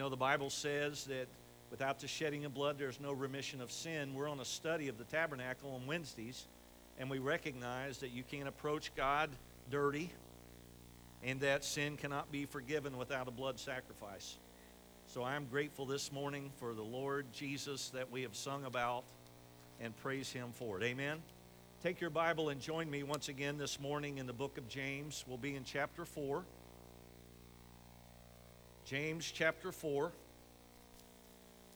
know, the Bible says that without the shedding of blood, there's no remission of sin. We're on a study of the tabernacle on Wednesdays, and we recognize that you can't approach God dirty and that sin cannot be forgiven without a blood sacrifice. So I'm grateful this morning for the Lord Jesus that we have sung about and praise Him for it. Amen. Take your Bible and join me once again this morning in the book of James. We'll be in chapter 4. James chapter 4.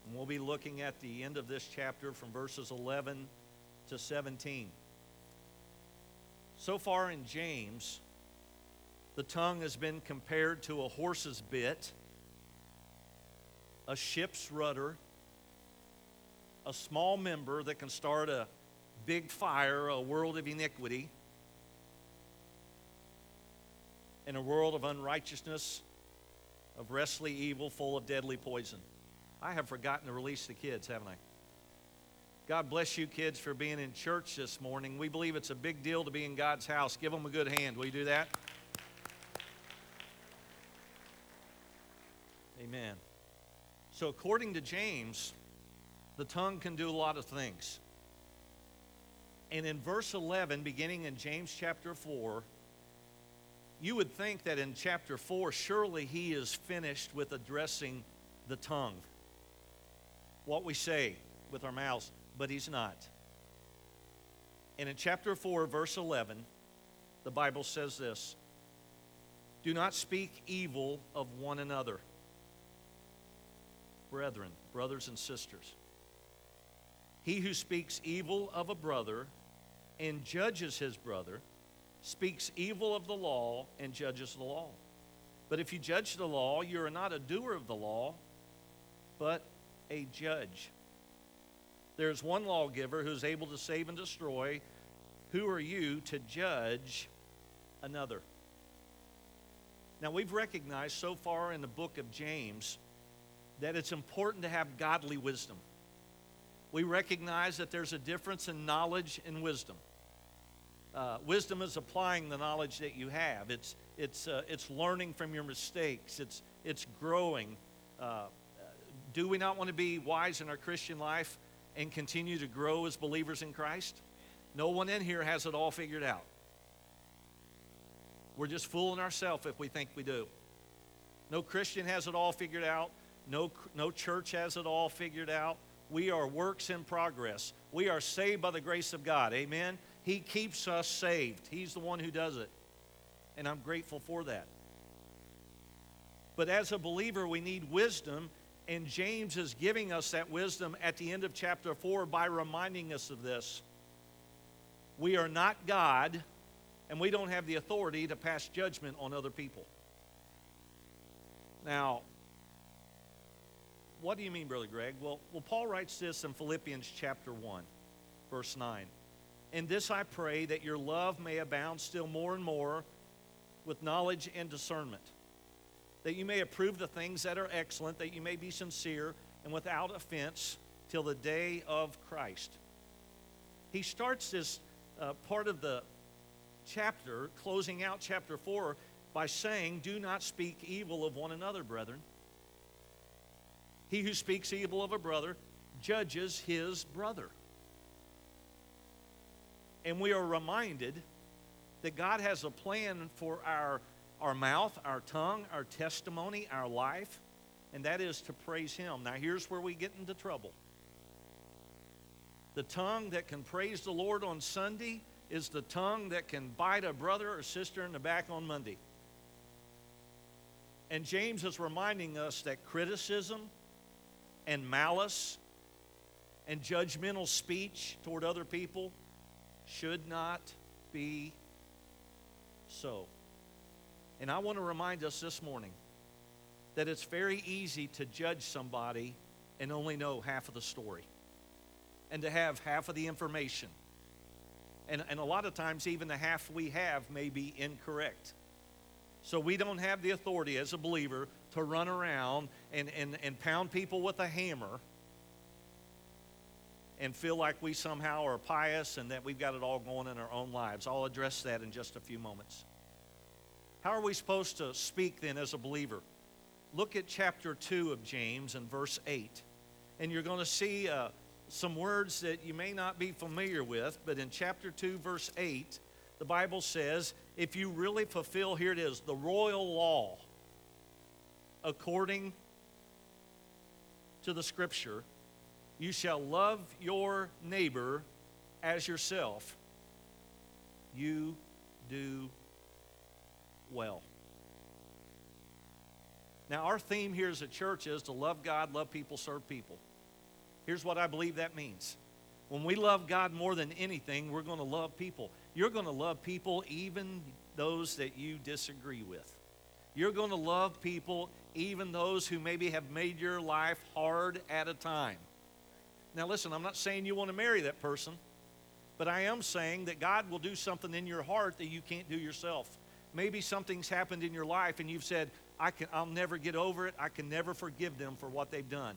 And we'll be looking at the end of this chapter from verses 11 to 17. So far in James, the tongue has been compared to a horse's bit, a ship's rudder, a small member that can start a big fire, a world of iniquity, in a world of unrighteousness, of restless evil, full of deadly poison. I have forgotten to release the kids, haven't I? God bless you, kids, for being in church this morning. We believe it's a big deal to be in God's house. Give them a good hand. Will you do that? Amen. So, according to James, the tongue can do a lot of things. And in verse 11, beginning in James chapter 4, you would think that in chapter 4, surely he is finished with addressing the tongue, what we say with our mouths, but he's not. And in chapter 4, verse 11, the Bible says this Do not speak evil of one another. Brethren, brothers and sisters. He who speaks evil of a brother and judges his brother speaks evil of the law and judges the law. But if you judge the law, you are not a doer of the law, but a judge. There's one lawgiver who's able to save and destroy. Who are you to judge another? Now, we've recognized so far in the book of James that it's important to have godly wisdom. We recognize that there's a difference in knowledge and wisdom. Uh, wisdom is applying the knowledge that you have. It's it's uh, it's learning from your mistakes. It's it's growing. Uh, do we not want to be wise in our Christian life and continue to grow as believers in Christ? No one in here has it all figured out. We're just fooling ourselves if we think we do. No Christian has it all figured out. No, no church has it all figured out. We are works in progress. We are saved by the grace of God. Amen. He keeps us saved. He's the one who does it. And I'm grateful for that. But as a believer, we need wisdom, and James is giving us that wisdom at the end of chapter 4 by reminding us of this. We are not God, and we don't have the authority to pass judgment on other people. Now, what do you mean, Brother Greg? Well, well, Paul writes this in Philippians chapter 1, verse 9. In this I pray that your love may abound still more and more with knowledge and discernment, that you may approve the things that are excellent, that you may be sincere and without offense till the day of Christ. He starts this uh, part of the chapter, closing out chapter 4, by saying, Do not speak evil of one another, brethren. He who speaks evil of a brother judges his brother. And we are reminded that God has a plan for our, our mouth, our tongue, our testimony, our life, and that is to praise Him. Now, here's where we get into trouble. The tongue that can praise the Lord on Sunday is the tongue that can bite a brother or sister in the back on Monday. And James is reminding us that criticism, and malice and judgmental speech toward other people should not be so. And I want to remind us this morning that it's very easy to judge somebody and only know half of the story and to have half of the information. And, and a lot of times, even the half we have may be incorrect. So we don't have the authority as a believer to run around and, and, and pound people with a hammer and feel like we somehow are pious and that we've got it all going in our own lives. I'll address that in just a few moments. How are we supposed to speak then as a believer? look at chapter 2 of James and verse 8. And you're going to see uh, some words that you may not be familiar with, but in chapter 2, verse 8, the Bible says, if you really fulfill, here it is, the royal law according to the scripture, you shall love your neighbor as yourself. You do well. Now, our theme here as a church is to love God, love people, serve people. Here's what I believe that means. When we love God more than anything, we're going to love people. You're going to love people, even those that you disagree with. You're going to love people, even those who maybe have made your life hard at a time. Now, listen, I'm not saying you want to marry that person, but I am saying that God will do something in your heart that you can't do yourself. Maybe something's happened in your life and you've said, I can, I'll never get over it. I can never forgive them for what they've done.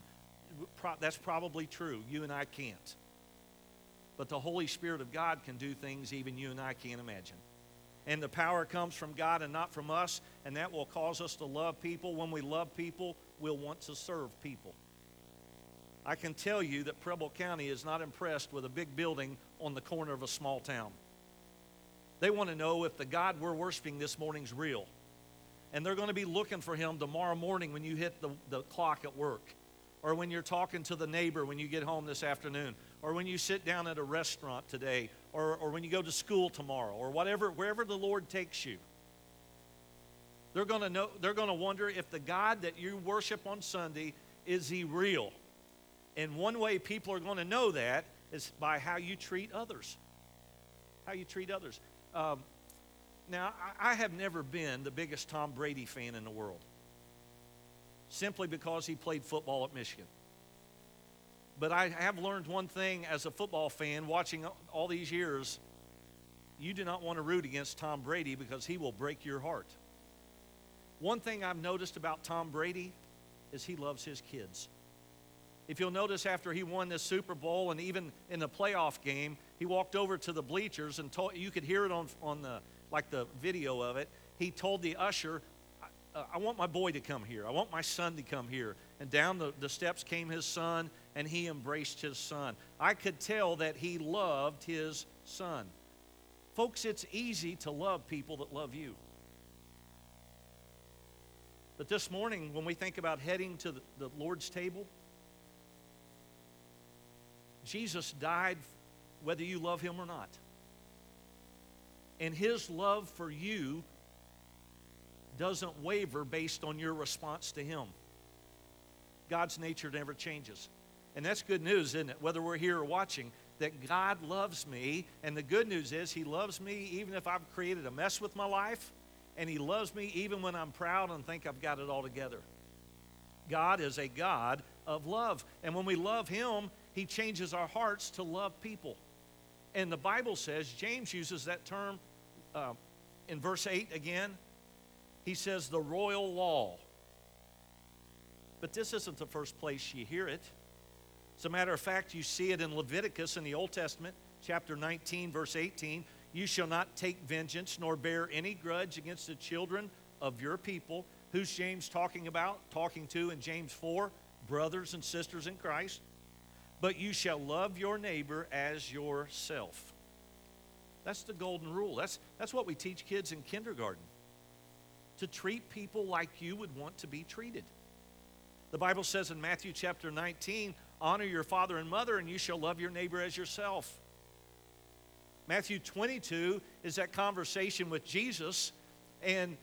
That's probably true. You and I can't. But the Holy Spirit of God can do things even you and I can't imagine. And the power comes from God and not from us, and that will cause us to love people. When we love people, we'll want to serve people. I can tell you that Preble County is not impressed with a big building on the corner of a small town. They want to know if the God we're worshiping this morning is real. And they're going to be looking for him tomorrow morning when you hit the, the clock at work, or when you're talking to the neighbor when you get home this afternoon, or when you sit down at a restaurant today, or, or when you go to school tomorrow, or whatever, wherever the Lord takes you. They're going to know, they're going to wonder if the God that you worship on Sunday is he real? And one way people are going to know that is by how you treat others. How you treat others. Um, now, I, I have never been the biggest Tom Brady fan in the world, simply because he played football at Michigan. But I have learned one thing as a football fan, watching all these years you do not want to root against Tom Brady because he will break your heart. One thing I've noticed about Tom Brady is he loves his kids. If you'll notice, after he won this Super Bowl and even in the playoff game, he walked over to the bleachers and told, you could hear it on, on the, like the video of it. He told the usher, I, uh, I want my boy to come here. I want my son to come here. And down the, the steps came his son, and he embraced his son. I could tell that he loved his son. Folks, it's easy to love people that love you. But this morning, when we think about heading to the, the Lord's table, Jesus died whether you love him or not. And his love for you doesn't waver based on your response to him. God's nature never changes. And that's good news, isn't it? Whether we're here or watching, that God loves me. And the good news is, He loves me even if I've created a mess with my life. And He loves me even when I'm proud and think I've got it all together. God is a God of love. And when we love Him, he changes our hearts to love people. And the Bible says, James uses that term uh, in verse 8 again. He says, the royal law. But this isn't the first place you hear it. As a matter of fact, you see it in Leviticus in the Old Testament, chapter 19, verse 18. You shall not take vengeance nor bear any grudge against the children of your people. Who's James talking about? Talking to in James 4, brothers and sisters in Christ but you shall love your neighbor as yourself. That's the golden rule. That's, that's what we teach kids in kindergarten to treat people like you would want to be treated. The Bible says in Matthew chapter 19, honor your father and mother, and you shall love your neighbor as yourself. Matthew 22 is that conversation with Jesus, and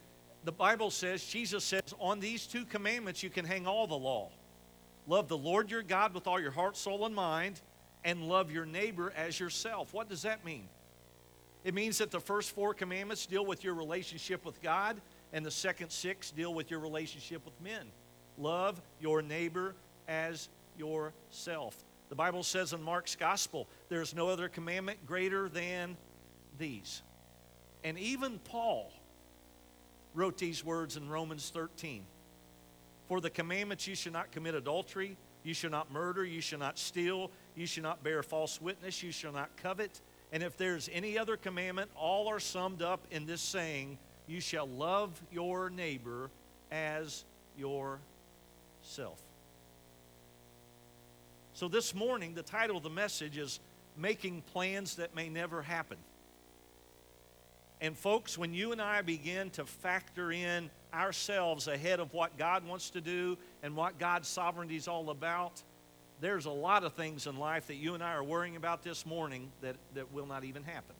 the Bible says, Jesus says, on these two commandments you can hang all the law. Love the Lord your God with all your heart, soul, and mind, and love your neighbor as yourself. What does that mean? It means that the first four commandments deal with your relationship with God, and the second six deal with your relationship with men. Love your neighbor as yourself. The Bible says in Mark's gospel, there's no other commandment greater than these. And even Paul wrote these words in Romans 13. For the commandments you shall not commit adultery, you shall not murder, you shall not steal, you shall not bear false witness, you shall not covet. And if there's any other commandment, all are summed up in this saying, You shall love your neighbor as yourself. So, this morning, the title of the message is Making Plans That May Never Happen. And, folks, when you and I begin to factor in ourselves ahead of what God wants to do and what God's sovereignty is all about, there's a lot of things in life that you and I are worrying about this morning that, that will not even happen.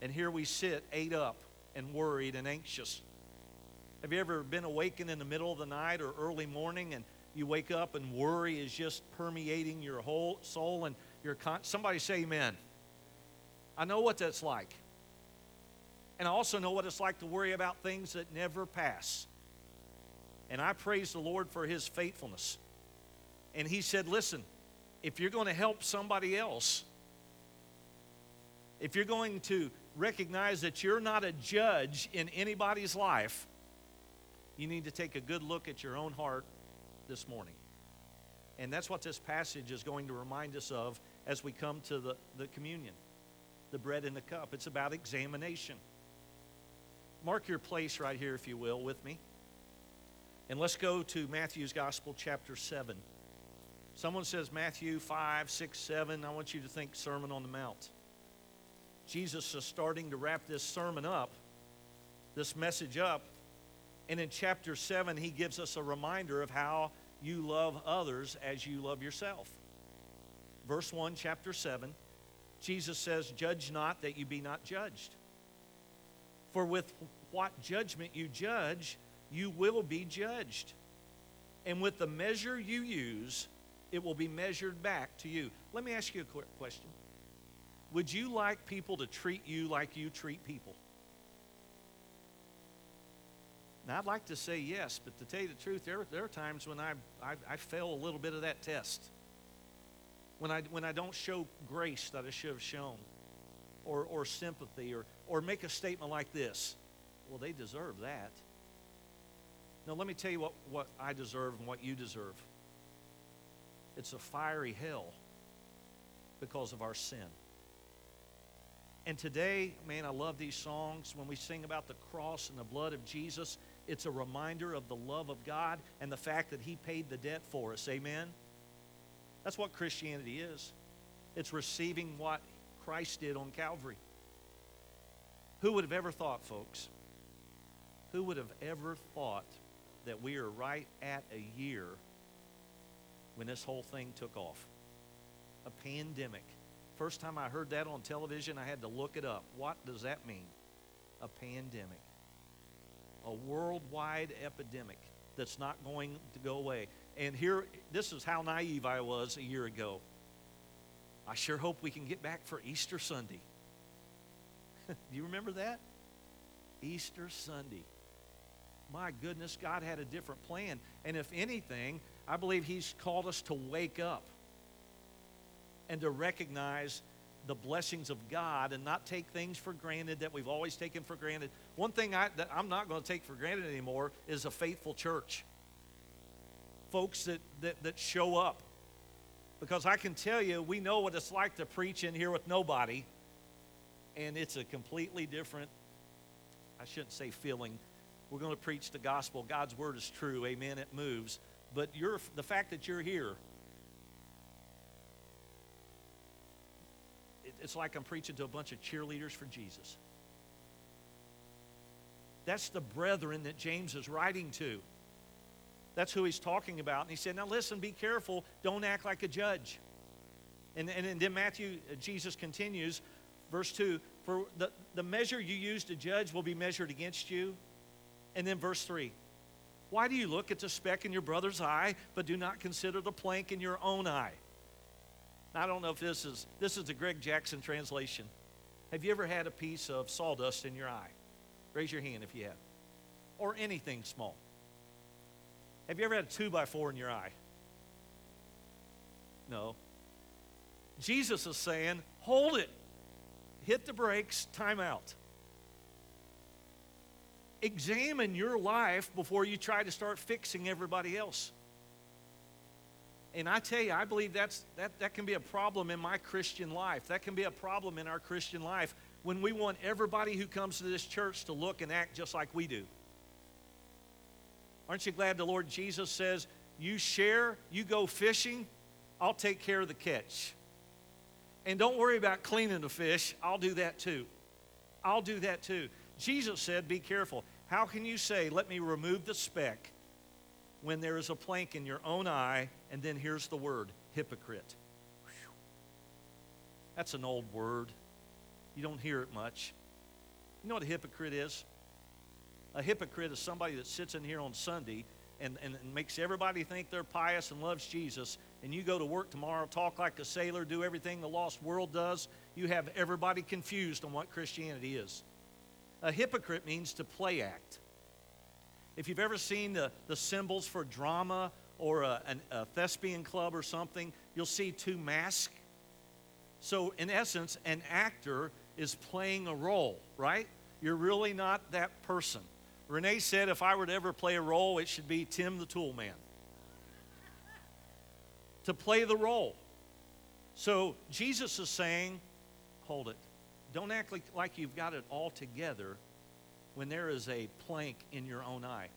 And here we sit, ate up and worried and anxious. Have you ever been awakened in the middle of the night or early morning and you wake up and worry is just permeating your whole soul and your con- somebody say amen. I know what that's like. And I also know what it's like to worry about things that never pass. And I praise the Lord for his faithfulness. And he said, Listen, if you're going to help somebody else, if you're going to recognize that you're not a judge in anybody's life, you need to take a good look at your own heart this morning. And that's what this passage is going to remind us of as we come to the, the communion, the bread and the cup. It's about examination. Mark your place right here, if you will, with me. And let's go to Matthew's Gospel, chapter 7. Someone says Matthew 5, 6, 7. I want you to think Sermon on the Mount. Jesus is starting to wrap this sermon up, this message up, and in chapter 7, he gives us a reminder of how you love others as you love yourself. Verse 1, chapter 7, Jesus says, Judge not that you be not judged. For with what judgment you judge, you will be judged. And with the measure you use, it will be measured back to you. Let me ask you a quick question. Would you like people to treat you like you treat people? Now, I'd like to say yes, but to tell you the truth, there, there are times when I, I, I fail a little bit of that test. When I, when I don't show grace that I should have shown, or, or sympathy, or, or make a statement like this well, they deserve that. Now, let me tell you what, what I deserve and what you deserve. It's a fiery hell because of our sin. And today, man, I love these songs. When we sing about the cross and the blood of Jesus, it's a reminder of the love of God and the fact that He paid the debt for us. Amen? That's what Christianity is it's receiving what Christ did on Calvary. Who would have ever thought, folks? Who would have ever thought that we are right at a year when this whole thing took off? A pandemic. First time I heard that on television, I had to look it up. What does that mean? A pandemic a worldwide epidemic that's not going to go away. And here, this is how naive I was a year ago. I sure hope we can get back for Easter Sunday. Do you remember that? Easter Sunday. My goodness, God had a different plan. And if anything, I believe He's called us to wake up and to recognize the blessings of God and not take things for granted that we've always taken for granted. One thing I, that I'm not going to take for granted anymore is a faithful church. Folks that, that, that show up. Because I can tell you, we know what it's like to preach in here with nobody, and it's a completely different, I shouldn't say feeling. We're going to preach the gospel. God's word is true. Amen. It moves. But you're, the fact that you're here it's like I'm preaching to a bunch of cheerleaders for Jesus. That's the brethren that James is writing to. That's who he's talking about. And he said, Now listen, be careful. Don't act like a judge. And, and, and then Matthew, uh, Jesus continues, verse 2 For the, the measure you use to judge will be measured against you. And then verse 3 Why do you look at the speck in your brother's eye, but do not consider the plank in your own eye? I don't know if this is this is the Greg Jackson translation. Have you ever had a piece of sawdust in your eye? Raise your hand if you have. Or anything small. Have you ever had a two by four in your eye? No. Jesus is saying, hold it. Hit the brakes, time out. Examine your life before you try to start fixing everybody else. And I tell you, I believe that's, that, that can be a problem in my Christian life. That can be a problem in our Christian life when we want everybody who comes to this church to look and act just like we do. Aren't you glad the Lord Jesus says, you share, you go fishing, I'll take care of the catch. And don't worry about cleaning the fish, I'll do that too. I'll do that too. Jesus said, Be careful. How can you say, Let me remove the speck when there is a plank in your own eye? And then here's the word hypocrite. Whew. That's an old word. You don't hear it much. You know what a hypocrite is? A hypocrite is somebody that sits in here on Sunday and, and, makes everybody think they're pious and loves Jesus, and you go to work tomorrow, talk like a sailor, do everything the lost world does, you have everybody confused on what Christianity is. A hypocrite means to play act. If you've ever seen the, the symbols for drama or a, an, a thespian club or something, you'll see two masks. So, in essence, an actor is playing a role, right? You're really not that person. Renee said if I were to ever play a role, it should be Tim the Tool Man. to play the role. So Jesus is saying, hold it. Don't act like, you've got it all together when there is a plank in your own eye.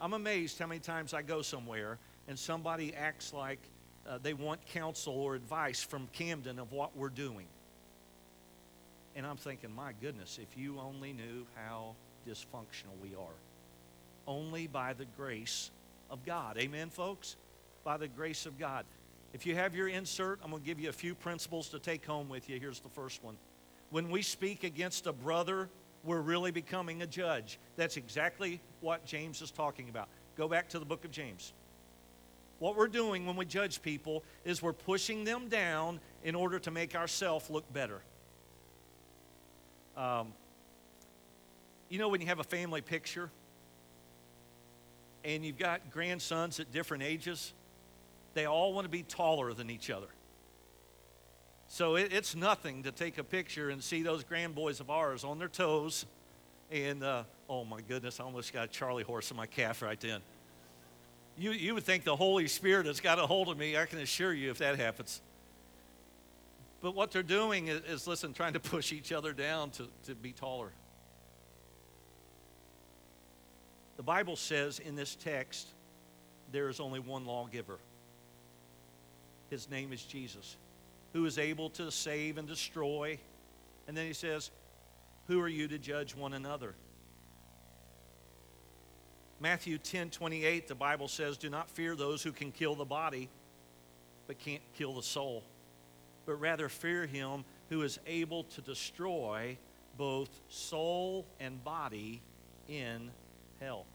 I'm amazed how many times I go somewhere and somebody acts like uh, they want counsel or advice from Camden of what we're doing. And I'm thinking, my goodness, if you only knew how dysfunctional we are. Only by the grace of God. Amen, folks? By the grace of God. If you have your insert, I'm going to give you a few principles to take home with you. Here's the first one. When we speak against a brother, we're really becoming a judge. That's exactly what James is talking about. Go back to the book of James. What we're doing when we judge people is we're pushing them down in order to make ourselves look better. Um, you know when you have a family picture and you've got grandsons at different ages, they all want to be taller than each other. So it, it's nothing to take a picture and see those grandboys of ours on their toes. And uh, oh my goodness, I almost got a Charlie horse in my calf right then. You, you would think the Holy Spirit has got a hold of me, I can assure you, if that happens. But what they're doing is, is listen, trying to push each other down to, to be taller. The Bible says in this text, there is only one lawgiver. His name is Jesus, who is able to save and destroy. And then he says, Who are you to judge one another? Matthew 10 28, the Bible says, Do not fear those who can kill the body, but can't kill the soul, but rather fear him who is able to destroy both soul and body in hell.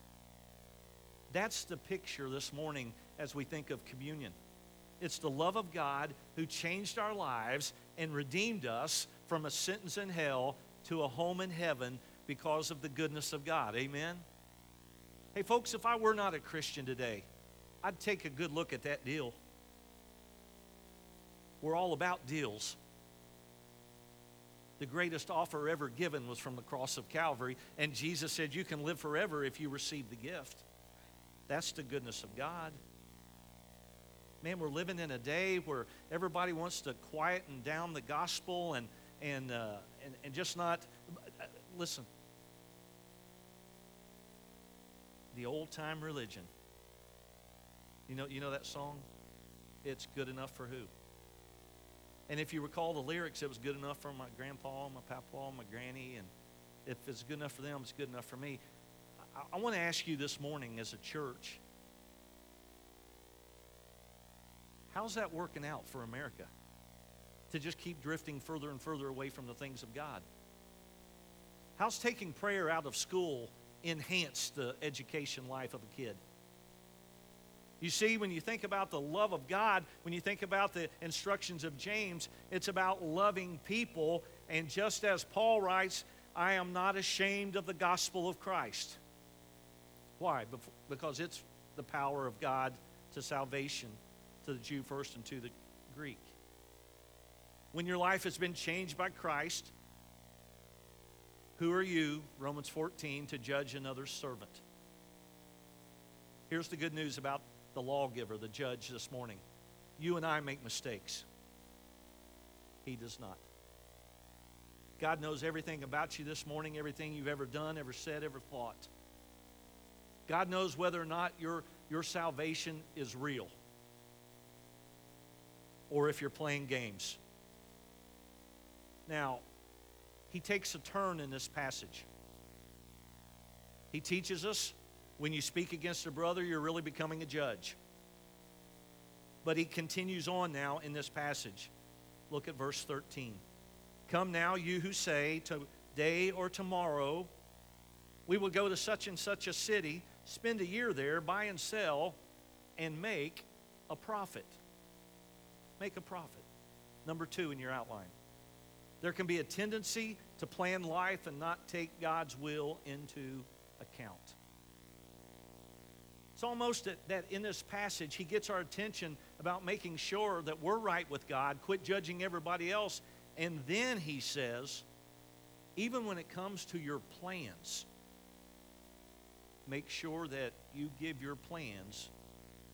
That's the picture this morning as we think of communion. It's the love of God who changed our lives and redeemed us from a sentence in hell to a home in heaven because of the goodness of God. Amen? Hey, folks, if I were not a Christian today, I'd take a good look at that deal. We're all about deals. The greatest offer ever given was from the cross of Calvary, and Jesus said, You can live forever if you receive the gift. That's the goodness of God. Man, we're living in a day where everybody wants to quieten down the gospel and, and, uh, and, and just not. Uh, listen, the old time religion. You know, you know that song? It's good enough for who? And if you recall the lyrics, it was good enough for my grandpa, my papa, my granny, and if it's good enough for them, it's good enough for me. I, I want to ask you this morning as a church how's that working out for America? To just keep drifting further and further away from the things of God? How's taking prayer out of school enhance the education life of a kid? You see, when you think about the love of God, when you think about the instructions of James, it's about loving people. And just as Paul writes, I am not ashamed of the gospel of Christ. Why? Because it's the power of God to salvation to the Jew first and to the Greek. When your life has been changed by Christ, who are you, Romans 14, to judge another's servant? Here's the good news about the lawgiver, the judge this morning. You and I make mistakes. He does not. God knows everything about you this morning, everything you've ever done, ever said, ever thought. God knows whether or not you're your salvation is real or if you're playing games. Now, he takes a turn in this passage. He teaches us when you speak against a brother, you're really becoming a judge. But he continues on now in this passage. Look at verse 13. Come now, you who say, Today or tomorrow, we will go to such and such a city, spend a year there, buy and sell, and make a profit. Make a profit. Number two in your outline. There can be a tendency to plan life and not take God's will into account. It's almost that in this passage, he gets our attention about making sure that we're right with God, quit judging everybody else, and then he says, even when it comes to your plans, make sure that you give your plans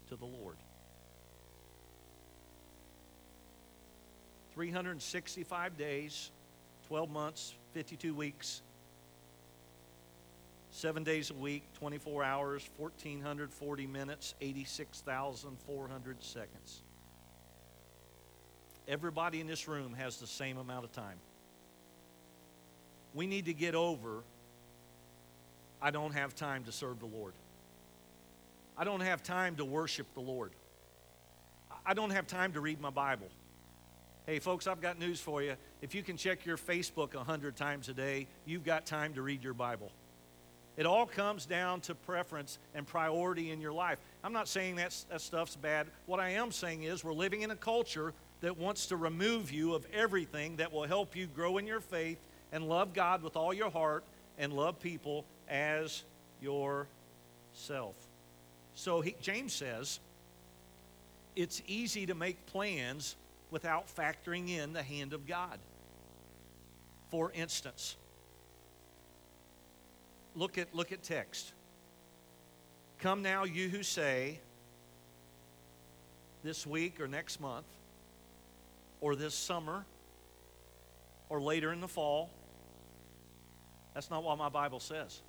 to the Lord. 365 days, 12 months, 52 weeks, seven days a week, 24 hours, 1,440 minutes, 86,400 seconds. Everybody in this room has the same amount of time. We need to get over I don't have time to serve the Lord. I don't have time to worship the Lord. I don't have time to read my Bible. Hey, folks, I've got news for you. If you can check your Facebook 100 times a day, you've got time to read your Bible. It all comes down to preference and priority in your life. I'm not saying that, that stuff's bad. What I am saying is we're living in a culture that wants to remove you of everything that will help you grow in your faith and love God with all your heart and love people as yourself. So he, James says it's easy to make plans without factoring in the hand of God. For instance, look at, look at text. Come now, you who say, this week or next month, or this summer, or later in the fall. That's not what my Bible says.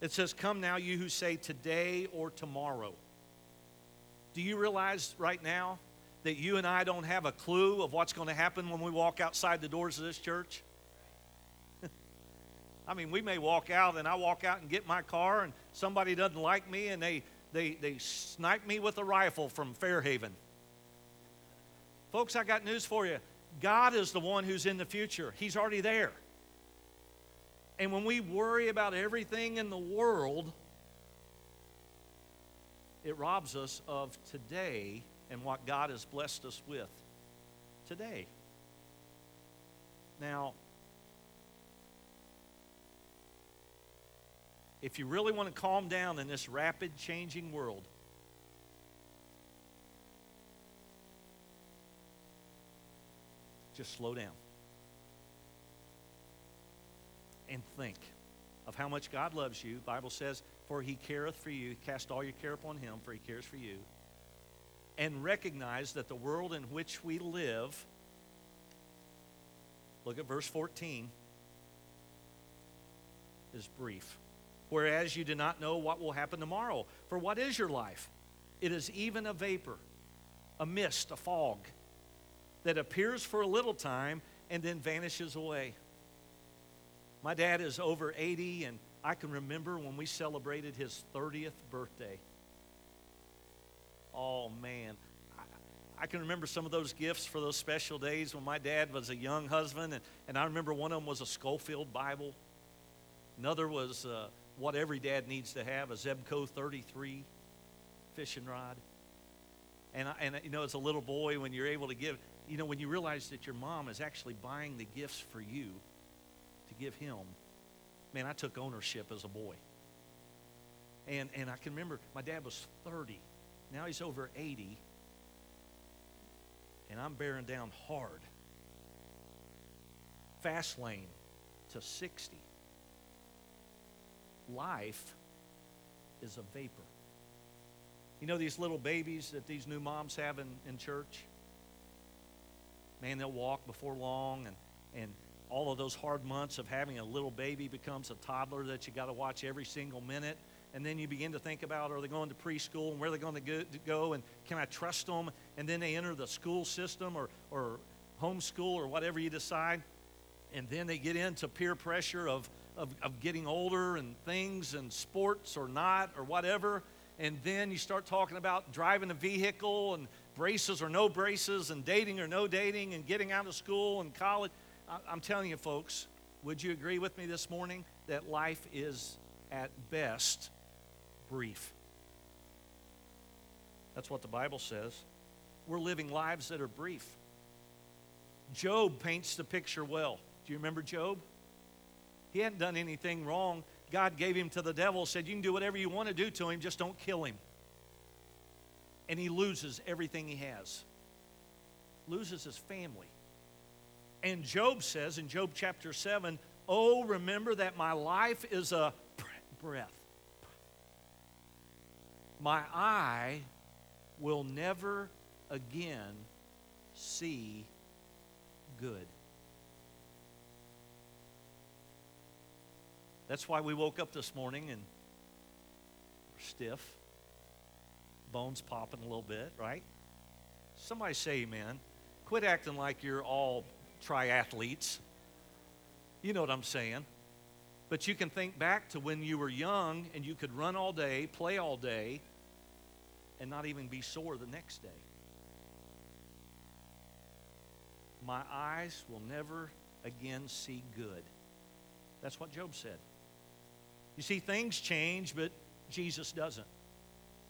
It says, Come now, you who say today or tomorrow. Do you realize right now that you and I don't have a clue of what's going to happen when we walk outside the doors of this church? I mean, we may walk out and I walk out and get my car and somebody doesn't like me and they, they, they snipe me with a rifle from Fairhaven. Folks, I got news for you. God is the one who's in the future, He's already there. And when we worry about everything in the world, it robs us of today and what God has blessed us with today. Now, if you really want to calm down in this rapid changing world, just slow down and think of how much God loves you. Bible says, "For he careth for you, cast all your care upon him, for he cares for you." And recognize that the world in which we live Look at verse 14 is brief. Whereas you do not know what will happen tomorrow. For what is your life? It is even a vapor, a mist, a fog that appears for a little time and then vanishes away. My dad is over 80, and I can remember when we celebrated his 30th birthday. Oh, man. I can remember some of those gifts for those special days when my dad was a young husband, and, and I remember one of them was a Scofield Bible. Another was uh, what every dad needs to have a Zebco 33 fishing rod. And, and, you know, as a little boy, when you're able to give, you know, when you realize that your mom is actually buying the gifts for you, to give him, man, I took ownership as a boy. And, and I can remember my dad was 30. Now he's over 80. And I'm bearing down hard. Fast lane to 60. Life is a vapor. You know these little babies that these new moms have in, in church? Man, they'll walk before long and, and all of those hard months of having a little baby becomes a toddler that you got to watch every single minute. and then you begin to think about are they going to preschool and where they're going to go, and can I trust them? And then they enter the school system or, or homeschool or whatever you decide. And then they get into peer pressure of, of, of getting older and things and sports or not or whatever. And then you start talking about driving a vehicle and braces or no braces and dating or no dating and getting out of school and college. I'm telling you, folks, would you agree with me this morning that life is at best brief. That's what the Bible says. We're living lives that are brief. Job paints the picture well. Do you remember Job? He hadn't done anything wrong. God gave him to the devil, said, You can do whatever you want to do to him, just don't kill him. And he loses everything he has, loses his family. And Job says in Job chapter 7, Oh, remember that my life is a breath my eye will never again see good. That's why we woke up this morning and we're stiff, bones popping a little bit, right? Somebody say amen. Quit acting like you're all triathletes. You know what I'm saying. But you can think back to when you were young and you could run all day, play all day, and not even be sore the next day. My eyes will never again see good. That's what Job said. You see, things change, but Jesus doesn't.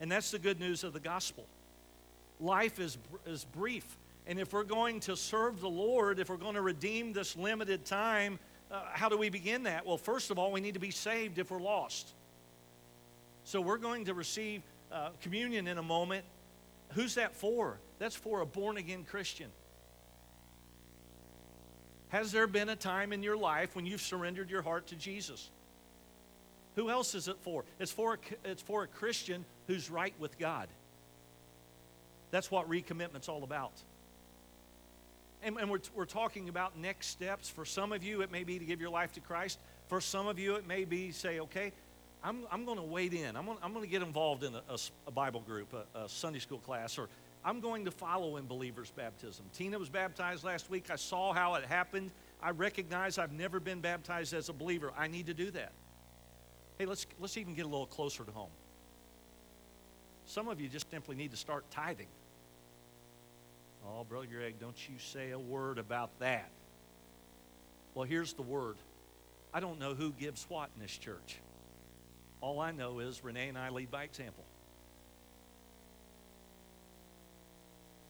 And that's the good news of the gospel. Life is, is brief. And if we're going to serve the Lord, if we're going to redeem this limited time, uh, how do we begin that? Well, first of all, we need to be saved if we're lost. So we're going to receive uh, communion in a moment. Who's that for? That's for a born again Christian. Has there been a time in your life when you've surrendered your heart to Jesus? Who else is it for? It's for a, it's for a Christian who's right with God. That's what recommitment's all about. And, and we're, we're talking about next steps. For some of you, it may be to give your life to Christ. For some of you, it may be say, okay, I'm, I'm going to wade in. I'm going, I'm to get involved in a, a, a Bible group, a, a, Sunday school class, or I'm going to follow in believers' baptism. Tina was baptized last week. I saw how it happened. I recognize I've never been baptized as a believer. I need to do that. Hey, let's, let's even get a little closer to home. Some of you just simply need to start tithing. Oh, Brother Greg, don't you say a word about that. Well, here's the word I don't know who gives what in this church. All I know is Renee and I lead by example.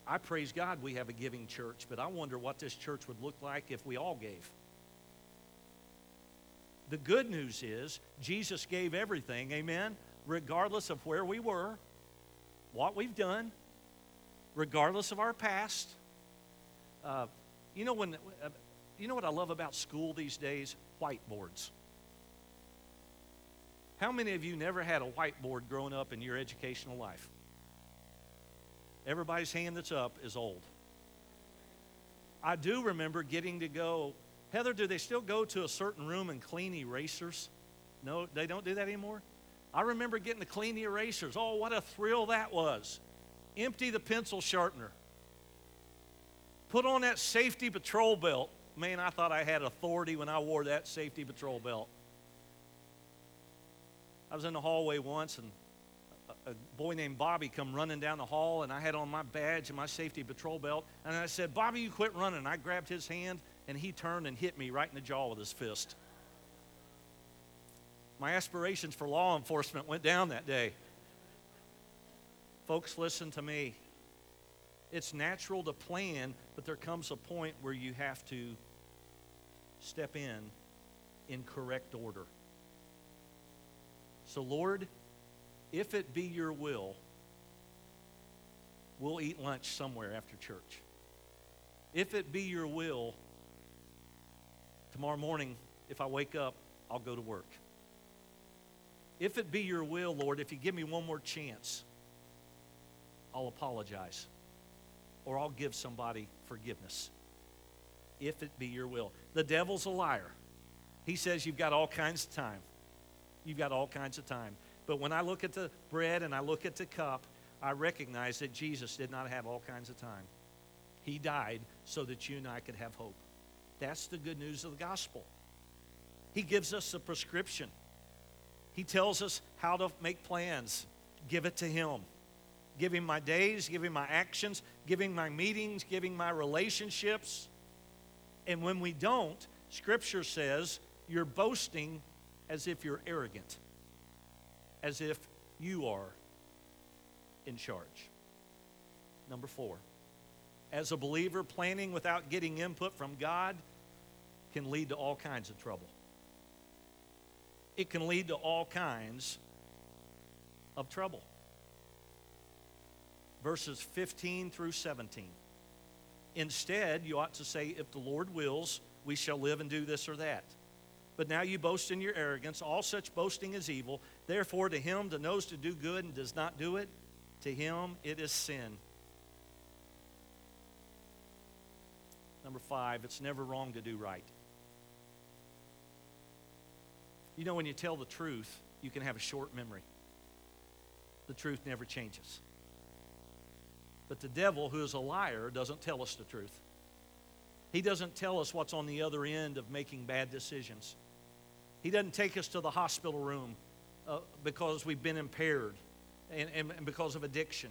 I praise God we have a giving church, but I wonder what this church would look like if we all gave. The good news is Jesus gave everything, amen, regardless of where we were, what we've done, regardless of our past. Uh, you know when uh, you know what I love about school these days? Whiteboards. How many of you never had a whiteboard growing up in your educational life? Everybody's hand that's up is old. I do remember getting to go. Heather, do they still go to a certain room and clean erasers? No, they don't do that anymore? I remember getting to clean the erasers. Oh, what a thrill that was. Empty the pencil sharpener. Put on that safety patrol belt. Man, I thought I had authority when I wore that safety patrol belt. I was in the hallway once and a, boy named Bobby come running down the hall and I had on my badge and my safety patrol belt and I said, Bobby, you quit running. I grabbed his hand and he turned and hit me right in the jaw with his fist. My aspirations for law enforcement went down that day. Folks, listen to me. It's natural to plan, but there comes a point where you have to step in in correct order. So, Lord, if it be your will, we'll eat lunch somewhere after church. If it be your will, tomorrow morning, if I wake up, I'll go to work. If it be your will, Lord, if you give me one more chance, I'll apologize or I'll give somebody forgiveness. If it be your will. The devil's a liar. He says you've got all kinds of time. You've got all kinds of time. But when I look at the bread and I look at the cup, I recognize that Jesus did not have all kinds of time. He died so that you and I could have hope. That's the good news of the gospel. He gives us a prescription. He tells us how to make plans. Give it to Him. Give Him my days, give Him my actions, Him my meetings, giving my relationships. And when we don't, Scripture says you're boasting as if you're arrogant, as if you are in charge. Number four, as a believer, planning without getting input from God can lead to all kinds of trouble. It can lead to all kinds of trouble. Verses 15 through 17. Instead, you ought to say, If the Lord wills, we shall live and do this or that. But now you boast in your arrogance. All such boasting is evil. Therefore, to him that knows to do good and does not do it, to him it is sin. Number five, it's never wrong to do right. You know, when you tell the truth, you can have a short memory. The truth never changes. But the devil, who is a liar, doesn't tell us the truth. He doesn't tell us what's on the other end of making bad decisions. He doesn't take us to the hospital room uh, because we've been impaired and, and, and because of addiction.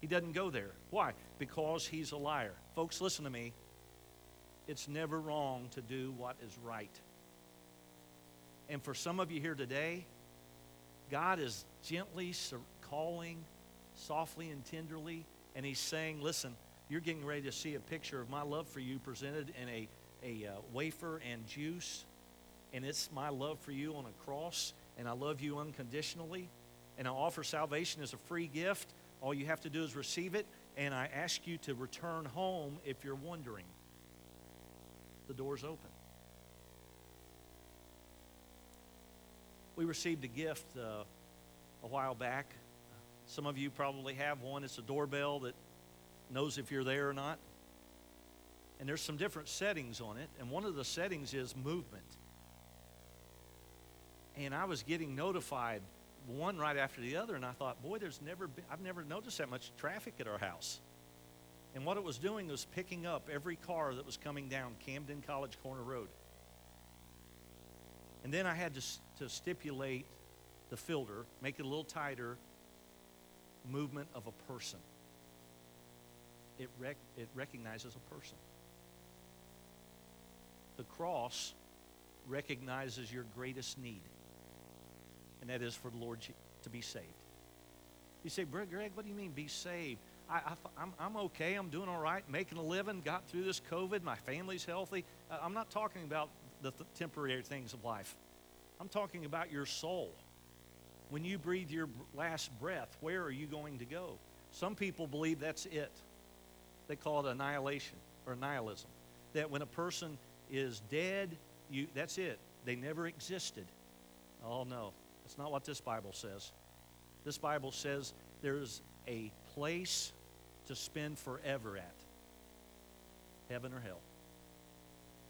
He doesn't go there. Why? Because he's a liar. Folks, listen to me. It's never wrong to do what is right. And for some of you here today, God is gently calling, softly and tenderly, and He's saying, Listen, you're getting ready to see a picture of my love for you presented in a, a uh, wafer and juice. And it's my love for you on a cross, and I love you unconditionally. And I offer salvation as a free gift. All you have to do is receive it, and I ask you to return home if you're wondering. The door's open. We received a gift uh, a while back. Some of you probably have one. It's a doorbell that knows if you're there or not. And there's some different settings on it, and one of the settings is movement. And I was getting notified one right after the other, and I thought, boy, there's never been, I've never noticed that much traffic at our house. And what it was doing was picking up every car that was coming down Camden College Corner Road. And then I had to, to stipulate the filter, make it a little tighter, movement of a person. It, rec- it recognizes a person. The cross recognizes your greatest need, and that is for the Lord to be saved. You say, Greg, what do you mean be saved? I, am I'm okay. I'm doing all right, making a living, got through this COVID. My family's healthy. Uh, I'm not talking about the th- temporary things of life. I'm talking about your soul. When you breathe your last breath, where are you going to go? Some people believe that's it. They call it annihilation or nihilism. That when a person is dead, you, that's it. They never existed. Oh, no. That's not what this Bible says. This Bible says there's a place to spend forever at heaven or hell.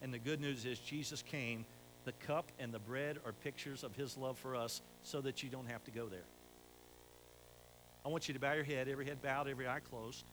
And the good news is Jesus came. The cup and the bread are pictures of his love for us so that you don't have to go there. I want you to bow your head, every head bowed, every eye closed.